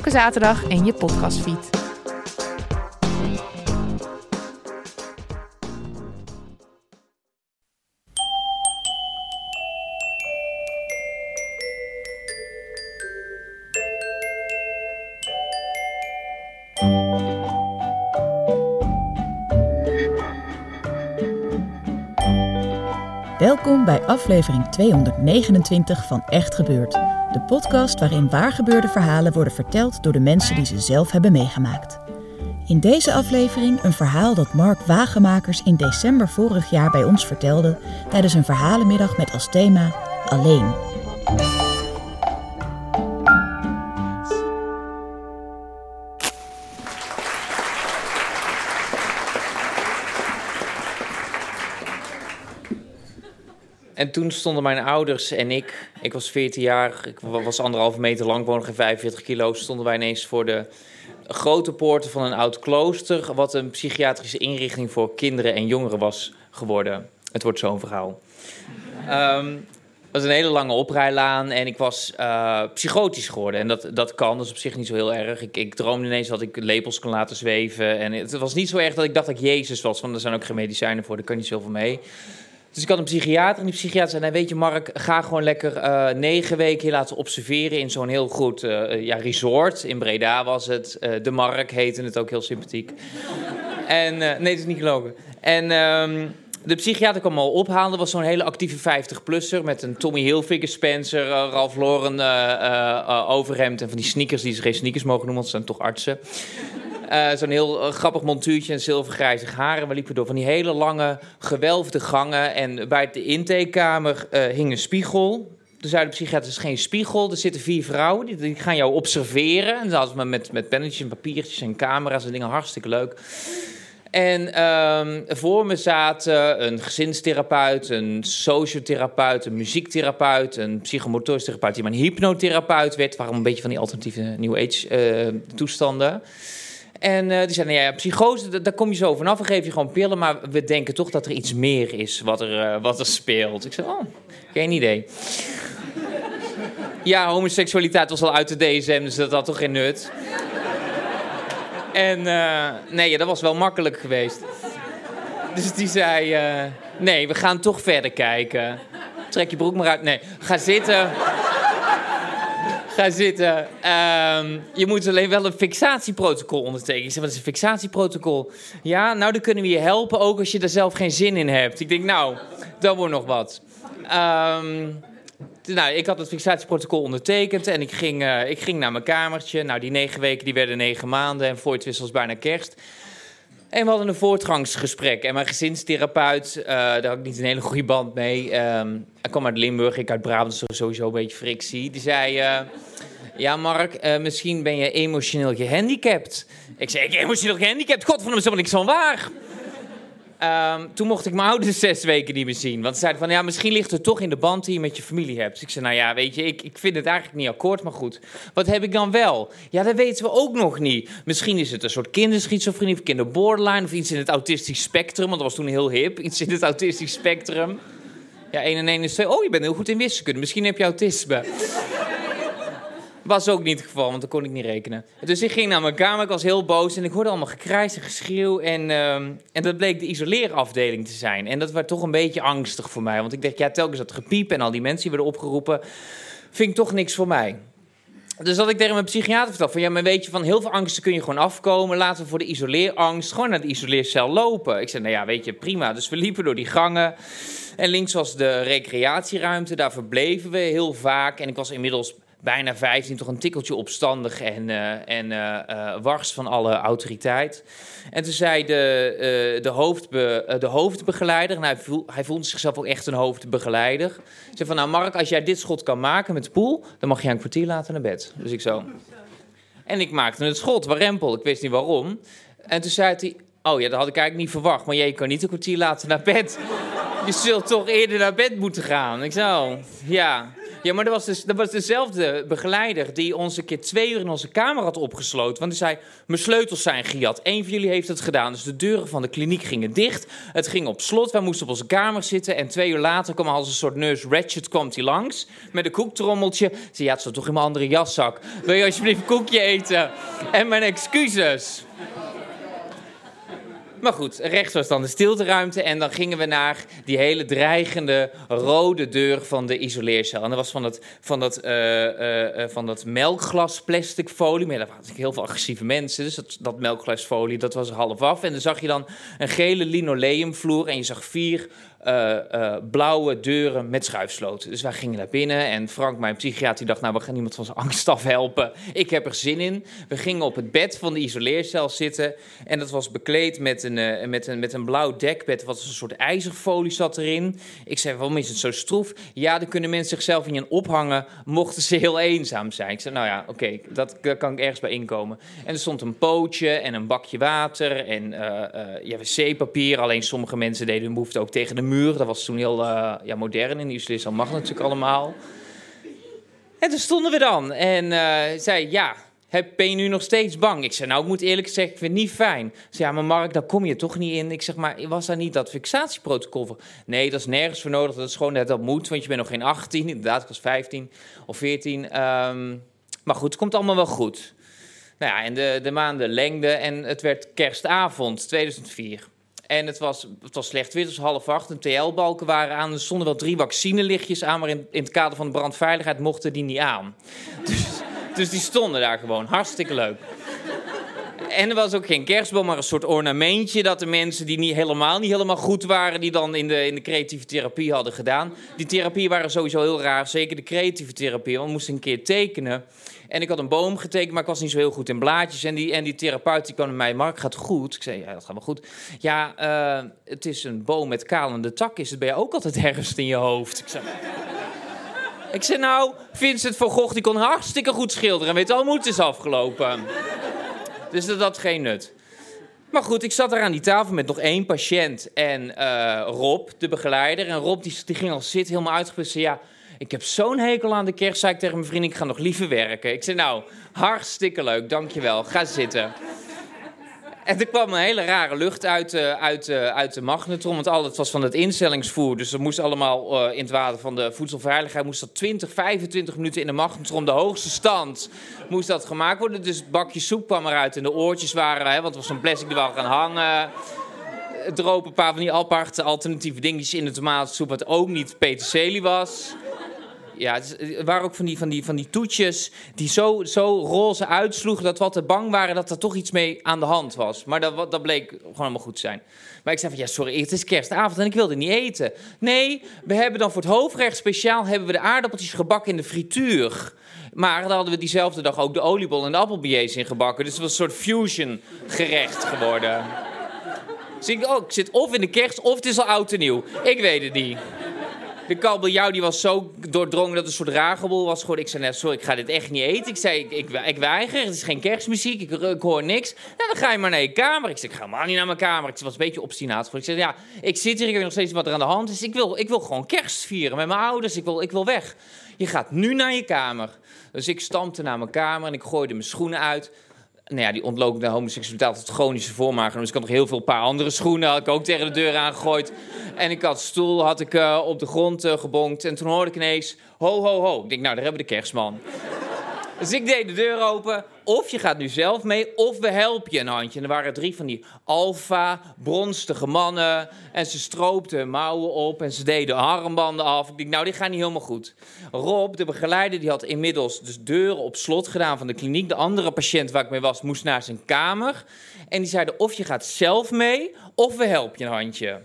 Elke zaterdag in je podcastfeed. Welkom bij aflevering 229 van Echt Gebeurd. De podcast waarin waargebeurde verhalen worden verteld door de mensen die ze zelf hebben meegemaakt. In deze aflevering een verhaal dat Mark Wagemakers in december vorig jaar bij ons vertelde tijdens een verhalenmiddag met als thema Alleen. En toen stonden mijn ouders en ik, ik was 14 jaar, ik wa- was anderhalve meter lang, woog ongeveer 45 kilo, stonden wij ineens voor de grote poorten van een oud klooster, wat een psychiatrische inrichting voor kinderen en jongeren was geworden. Het wordt zo'n verhaal. Ehm, het was een hele lange oprijlaan en ik was eh, psychotisch geworden. En dat, dat kan, dat is op zich niet zo heel erg. Ik, ik droomde ineens dat ik lepels kon laten zweven. En het was niet zo erg dat ik dacht dat ik Jezus was, want er zijn ook geen medicijnen voor, daar kan niet zoveel mee. Dus ik had een psychiater en die psychiater zei... Nee, weet je Mark, ga gewoon lekker eh, negen weken je laten observeren... in zo'n heel goed eh, ja, resort. In Breda was het. Eh, de Mark heette het ook heel sympathiek. en, nee, het is niet gelogen. En ehm, de psychiater kwam al ophalen. Dat was zo'n hele actieve 50-plusser... met een Tommy Hilfiger, Spencer, eh, Ralph Lauren overhemd... en van die sneakers die ze geen sneakers mogen noemen... want ze zijn toch artsen. Eh, Zo'n heel eh, grappig montuurtje en zilvergrijze haren. We liepen door van die hele lange gewelfde gangen. En bij de intakekamer eh, hing een spiegel. Toen zei de psychiater, er is geen spiegel. Er zitten vier vrouwen, die, die gaan jou observeren. En dat was met, met pennetjes en papiertjes en camera's en dingen. Hartstikke leuk. En ehm, voor me zaten een gezinstherapeut, een sociotherapeut, een muziektherapeut, een psychomotorisch therapeut die maar een hypnotherapeut werd. Waarom een beetje van die alternatieve New Age toestanden. En eh, die zeiden, nou ja, psychose, da- daar kom je zo vanaf. We geven je gewoon pillen, maar we denken toch dat er iets meer is wat er, eh, wat er speelt. Ik zei, oh, geen idee. ja, homoseksualiteit was al uit de DSM, dus dat had toch geen nut. En eh, nee, dat was wel makkelijk geweest. Dus die zei, nee, we gaan toch verder kijken. Trek je broek maar uit. Nee, ga zitten. Ga zitten. Ehm, je moet alleen wel een fixatieprotocol ondertekenen. Ik wat is een fixatieprotocol? Ja, nou, dan kunnen we je helpen, ook als je er zelf geen zin in hebt. Ik denk, nou, dat wordt nog wat. Ehm, nou, ik had het fixatieprotocol ondertekend en ik ging, eh, ik ging naar mijn kamertje. Nou, die negen weken die werden negen maanden en voor het bijna kerst. En we hadden een voortgangsgesprek. En mijn gezinstherapeut, eh, daar had ik niet een hele goede band mee. Ehm hij kwam uit Limburg, ik uit Brabant, dus sowieso een beetje frictie. Die zei, eh, ja Mark, eh, misschien ben je emotioneel gehandicapt. Ik zei, ik emotioneel gehandicapt? Godverdomme, is er niks van waar. Ehm, toen mocht ik mijn ouders zes weken niet meer zien. Want ze zeiden van, ja, misschien ligt het toch in de band die je met je familie hebt. Dus ik zei, nou ja, weet je, ik, ik vind het eigenlijk niet akkoord, maar goed. Wat heb ik dan wel? Ja, dat weten we ook nog niet. Misschien is het een soort kinderschizofrenie of kinderborderline... of iets in het autistisch spectrum, want dat was toen heel hip. Iets in het autistisch spectrum. Ja, 1 en 1 is 2. Oh, je bent heel goed in wiskunde. Misschien heb je autisme. Was ook niet het geval, want dan kon ik niet rekenen. Dus ik ging naar mijn kamer, ik was heel boos en ik hoorde allemaal gekrijs en geschreeuw. En, ehm, en dat bleek de isoleerafdeling te zijn. En dat werd toch een beetje angstig voor mij. Want ik dacht, ja, telkens dat gepiep en al die mensen die werden opgeroepen, vind toch niks voor mij. Dus dat ik tegen mijn psychiater vertelde van, ja, maar weet je, van heel veel angsten kun je gewoon afkomen. Laten we voor de isoleerangst gewoon naar de isoleercel lopen. Ik zei, nou ja, weet je, prima. Dus we liepen door die gangen. En links was de recreatieruimte, daar verbleven we heel vaak. En ik was inmiddels bijna 15, toch een tikkeltje opstandig en, eh, en eh, wars van alle autoriteit. En toen zei de, de, hoofdbe, de hoofdbegeleider, en hij, voel, hij voelde zichzelf ook echt een hoofdbegeleider. Zei van, nou Mark, als jij dit schot kan maken met de poel, dan mag jij een kwartier later naar bed. Dus ik zo... En ik maakte het schot, warempel. Ik wist niet waarom. En toen zei hij, oh ja, dat had ik eigenlijk niet verwacht. Maar jij kan niet een kwartier later naar bed. Je zult toch eerder naar bed moeten gaan. Ik oh, ja. Ja, maar dat was, dus, dat was dezelfde begeleider die ons een keer twee uur in onze kamer had opgesloten. Want die zei, mijn sleutels zijn gejat. Eén van jullie heeft het gedaan. Dus de deuren van de kliniek gingen dicht. Het ging op slot. Wij moesten op onze kamer zitten. En twee uur later kwam als een soort nurse Ratchet komt hij langs. Met een koektrommeltje. Ze ja, het toch in mijn andere jaszak. Wil je alsjeblieft een koekje eten? En mijn excuses. Maar goed, rechts was dan de stilteruimte. En dan gingen we naar die hele dreigende rode deur van de isoleercel. En dat was van dat, van dat, uh, uh, van dat melkglas plastic folie. Maar daar waren heel veel agressieve mensen. Dus dat, dat melkglasfolie, dat was half af. En dan zag je dan een gele linoleumvloer. En je zag vier uh, uh, blauwe deuren met schuifsloten. Dus wij gingen naar binnen en Frank, mijn psychiater, die dacht... nou, we gaan iemand van zijn angst afhelpen. Ik heb er zin in. We gingen op het bed van de isoleercel zitten... en dat was bekleed met een, uh, met een, met een blauw dekbed. Wat een soort ijzerfolie zat erin. Ik zei, waarom is het zo stroef? Ja, dan kunnen mensen zichzelf in je ophangen... mochten ze heel eenzaam zijn. Ik zei, nou ja, oké, dat, daar kan ik ergens bij inkomen. En er stond een pootje en een bakje water en ja, wc-papier. Alleen sommige mensen deden hun behoefte ook tegen de muur. Dat was toen heel uh, ja, modern. In Islissam mag natuurlijk allemaal. En toen stonden we dan. En uh, zei, ja, heb, ben je nu nog steeds bang? Ik zei, nou, ik moet eerlijk zeggen, ik vind het niet fijn. Ze zei, ja, maar Mark, daar kom je toch niet in? Ik zeg, maar was daar niet dat fixatieprotocol voor? Nee, dat is nergens voor nodig. Dat is gewoon net dat moet, want je bent nog geen 18. Inderdaad, ik was 15 of 14. Um, maar goed, het komt allemaal wel goed. Nou ja, en de, de maanden lengden en het werd kerstavond 2004. En het was, het was slecht weer, het was half acht. De TL-balken waren aan. Er stonden wel drie vaccinelichtjes aan, maar in, in het kader van de brandveiligheid mochten die niet aan. Dus, dus die stonden daar gewoon. Hartstikke leuk. En er was ook geen kerstboom, maar een soort ornamentje dat de mensen die niet helemaal niet helemaal goed waren, die dan in de, in de creatieve therapie hadden gedaan. Die therapie waren sowieso heel raar, zeker de creatieve therapie. Want we moesten een keer tekenen. En ik had een boom getekend, maar ik was niet zo heel goed in blaadjes. En die, en die therapeut die kwam naar mij, Mark, gaat goed? Ik zei, ja, dat gaat wel goed. Ja, uh, het is een boom met kalende tak. Is het bij jou ook altijd herfst in je hoofd? Ik zei... Ik zei, nou, Vincent van Gogh die kon hartstikke goed schilderen. En weet al, moet is afgelopen. Dus dat had geen nut. Maar goed, ik zat er aan die tafel met nog één patiënt en uh, Rob, de begeleider. En Rob die, die ging al zitten, helemaal uitgeput. Ja, ik heb zo'n hekel aan de kerst, zei ik tegen mijn vriend, ik ga nog liever werken. Ik zei, nou, hartstikke leuk, dankjewel, ga zitten. En er kwam een hele rare lucht uit, uh, uit, uh, uit de magnetron. Want al het was van het instellingsvoer. Dus er moest allemaal uh, in het water van de voedselveiligheid. moest dat 20, 25 minuten in de magnetron. De hoogste stand moest dat gemaakt worden. Dus het bakje soep kwam eruit. En de oortjes waren, hè, want het was zo'n plastic die wel gaan hangen. Het droop een paar van die aparte alternatieve dingetjes in de tomatensoep. Wat ook niet peterselie was. Ja, het waren ook van die, van die, van die toetjes die zo, zo roze uitsloegen dat we altijd bang waren dat er toch iets mee aan de hand was. Maar dat, dat bleek gewoon helemaal goed te zijn. Maar ik zei van, ja, sorry, het is kerstavond en ik wilde niet eten. Nee, we hebben dan voor het hoofdrecht speciaal hebben we de aardappeltjes gebakken in de frituur. Maar dan hadden we diezelfde dag ook de oliebol en de appelbillets in gebakken. Dus het was een soort fusion gerecht geworden. Dus ik, oh, ik zit of in de kerst of het is al oud en nieuw. Ik weet het niet de kabeljauw die was zo doordrongen dat het een soort ragebol was. Ik zei net, sorry, ik ga dit echt niet eten. Ik zei, ik, ik, weiger, het is geen kerstmuziek, ik, hoor niks. Nou, dan ga je maar naar je kamer. Ik zei, ik ga maar niet naar mijn kamer. Ik was een beetje obstinaat. Ik zei, ja, ik zit hier, ik weet nog steeds wat er aan de hand is. Ik wil, ik wil gewoon kerst vieren met mijn ouders. Ik wil, ik wil weg. Je gaat nu naar je kamer. Dus ik stampte naar mijn kamer en ik gooide mijn schoenen uit nou ja, die ontlokende homoseksualiteit het chronische voormaken. Dus ik had nog heel veel paar andere schoenen. Had ik ook tegen de deur aangegooid. En ik had stoel had ik, uh, op de grond uh, gebonkt. En toen hoorde ik ineens, ho, ho, ho. Ik denk, nou, daar hebben we de kerstman. Dus ik deed de deur open. Of je gaat nu zelf mee, of we helpen je een handje. En er waren drie van die alfa, bronstige mannen. En ze stroopten mouwen op en ze deden armbanden af. Ik dacht, nou, dit gaat niet helemaal goed. Rob, de begeleider, die had inmiddels dus deuren op slot gedaan van de kliniek. De andere patiënt waar ik mee was, moest naar zijn kamer. En die zeiden, of je gaat zelf mee, of we helpen je een handje.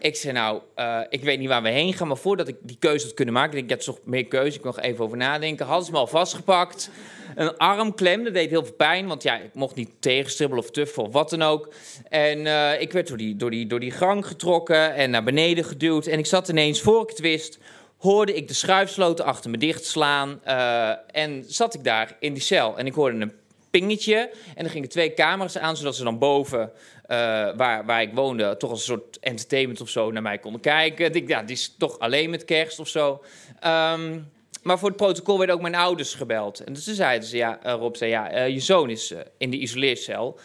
Ik zei, nou, uh, ik weet niet waar we heen gaan, maar voordat ik die keuze had kunnen maken, ik denk, ik heb toch meer keuze, ik nog even over nadenken. Hadden ze me al vastgepakt. Een armklem, dat deed heel veel pijn, want ja, ik mocht niet tegenstribbelen of tuffen of wat dan ook. En uh, ik werd door die, door, die, door die gang getrokken en naar beneden geduwd. En ik zat ineens, voor ik het wist, hoorde ik de schuifsloten achter me dichtslaan. Uh, en zat ik daar in die cel. En ik hoorde een pingetje. En dan gingen twee camera's aan, zodat ze dan boven, eh, waar, waar ik woonde, toch als een soort entertainment of zo naar mij konden kijken. Ik, ja, die is toch alleen met kerst of zo. Ehm, maar voor het protocol werden ook mijn ouders gebeld. En dus toen zeiden ze, ja, uh, Rob zei, ja, je zoon is in de isoleercel.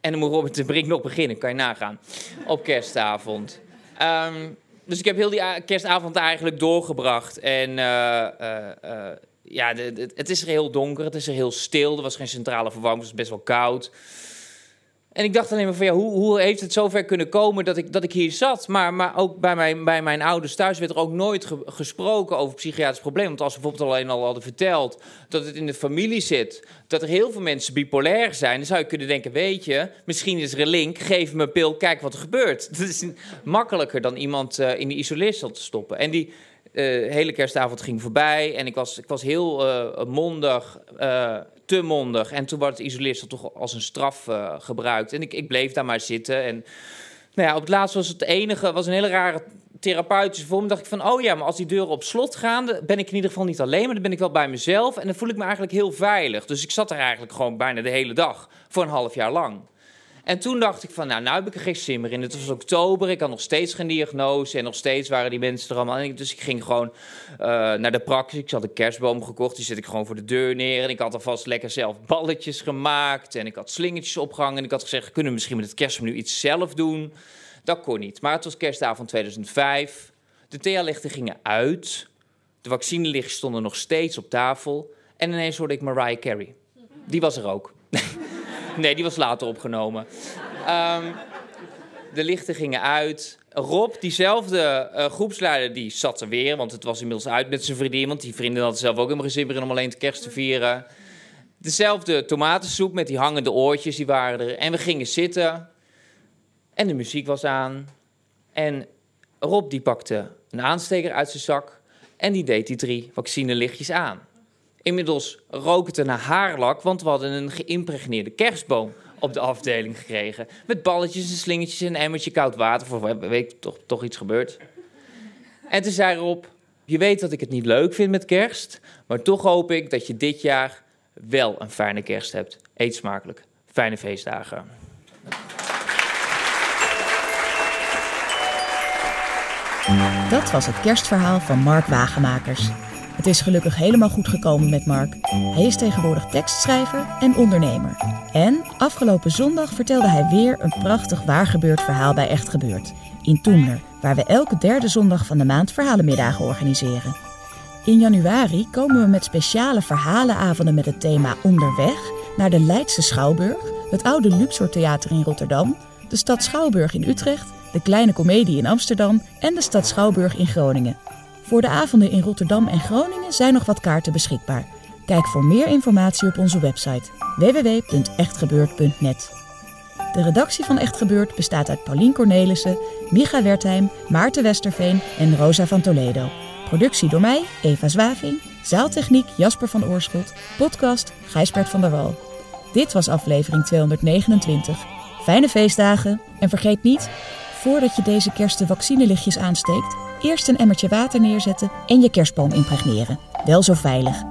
En dan moet Robert de Brink nog beginnen, kan je nagaan, op kerstavond. Ehm, dus ik heb heel die kerstavond eigenlijk doorgebracht. En ja, het is er heel donker, het is er heel stil. Er was geen centrale verwarming, het was best wel koud. En ik dacht alleen maar van ja, hoe, hoe heeft het zover kunnen komen dat ik, dat ik hier zat? Maar, maar ook bij mijn, bij mijn ouders thuis werd er ook nooit gesproken over psychiatrisch probleem. Want als ze bijvoorbeeld alleen al hadden verteld dat het in de familie zit, dat er heel veel mensen bipolair zijn, dan zou je kunnen denken: weet je, misschien is er een link, geef me een pil, kijk wat er gebeurt. Dat is makkelijker dan iemand uh, in de isoleercel te stoppen. En die uh, hele kerstavond ging voorbij en ik was, ik was heel uh, mondig te mondig. En toen werd het isoleersel toch als een straf gebruikt. En ik, ik bleef daar maar zitten. En nou ja, op het laatst was het enige, was een hele rare therapeutische vorm. dacht ik van, oh ja, maar als die deuren op slot gaan, ben ik in ieder geval niet alleen, maar dan ben ik wel bij mezelf. En dan voel ik me eigenlijk heel veilig. Dus ik zat er eigenlijk gewoon bijna de hele dag voor een half jaar lang. En toen dacht ik van, nou, nou heb ik er geen zin meer in. Het was oktober, ik had nog steeds geen diagnose en nog steeds waren die mensen er allemaal. Dus ik ging gewoon uh, naar de praxis. Ik had een kerstboom gekocht, die zet ik gewoon voor de deur neer. En ik had alvast lekker zelf balletjes gemaakt en ik had slingertjes opgehangen. En ik had gezegd, kunnen we misschien met het kerstmenu iets zelf doen? Dat kon niet. Maar het was kerstavond 2005. De thealichten gingen uit. De vaccinelichten stonden nog steeds op tafel. En ineens hoorde ik Mariah Carey. Die was er ook. Nee, die was later opgenomen. Um, de lichten gingen uit. Rob, diezelfde uh, groepsleider, die zat er weer. Want het was inmiddels uit met zijn vriendin. Want die vrienden hadden zelf ook helemaal geen zin om alleen de kerst te vieren. Dezelfde tomatensoep met die hangende oortjes, die waren er. En we gingen zitten. En de muziek was aan. En Rob die pakte een aansteker uit zijn zak. En die deed die drie vaccinelichtjes aan. Inmiddels rook het naar haarlak, want we hadden een geïmpregneerde kerstboom op de afdeling gekregen. Met balletjes en slingertjes en een emmertje koud water. Voor weet toch, toch iets gebeurd. En toen zei Rob, je weet dat ik het niet leuk vind met kerst, maar toch hoop ik dat je dit jaar wel een fijne kerst hebt. Eet smakelijk. Fijne feestdagen. Dat was het kerstverhaal van Mark Wagemakers. Het is gelukkig helemaal goed gekomen met Mark. Hij is tegenwoordig tekstschrijver en ondernemer. En afgelopen zondag vertelde hij weer een prachtig waargebeurd verhaal bij Echt Gebeurd. In Toemler, waar we elke derde zondag van de maand verhalenmiddagen organiseren. In januari komen we met speciale verhalenavonden met het thema Onderweg naar de Leidse Schouwburg, het oude Luxor Theater in Rotterdam, de stad Schouwburg in Utrecht, de Kleine Comedie in Amsterdam en de stad Schouwburg in Groningen. Voor de avonden in Rotterdam en Groningen zijn nog wat kaarten beschikbaar. Kijk voor meer informatie op onze website www.echtgebeurd.net. De redactie van Echt Gebeurd bestaat uit Paulien Cornelissen, Micha Wertheim, Maarten Westerveen en Rosa van Toledo. Productie door mij, Eva Zwaving, zaaltechniek Jasper van Oorschot, podcast Gijsbert van der Wal. Dit was aflevering 229. Fijne feestdagen en vergeet niet, voordat je deze kerst de vaccinelichtjes aansteekt, eerst een emmertje water neerzetten en je kerstboom impregneren. Wel zo veilig.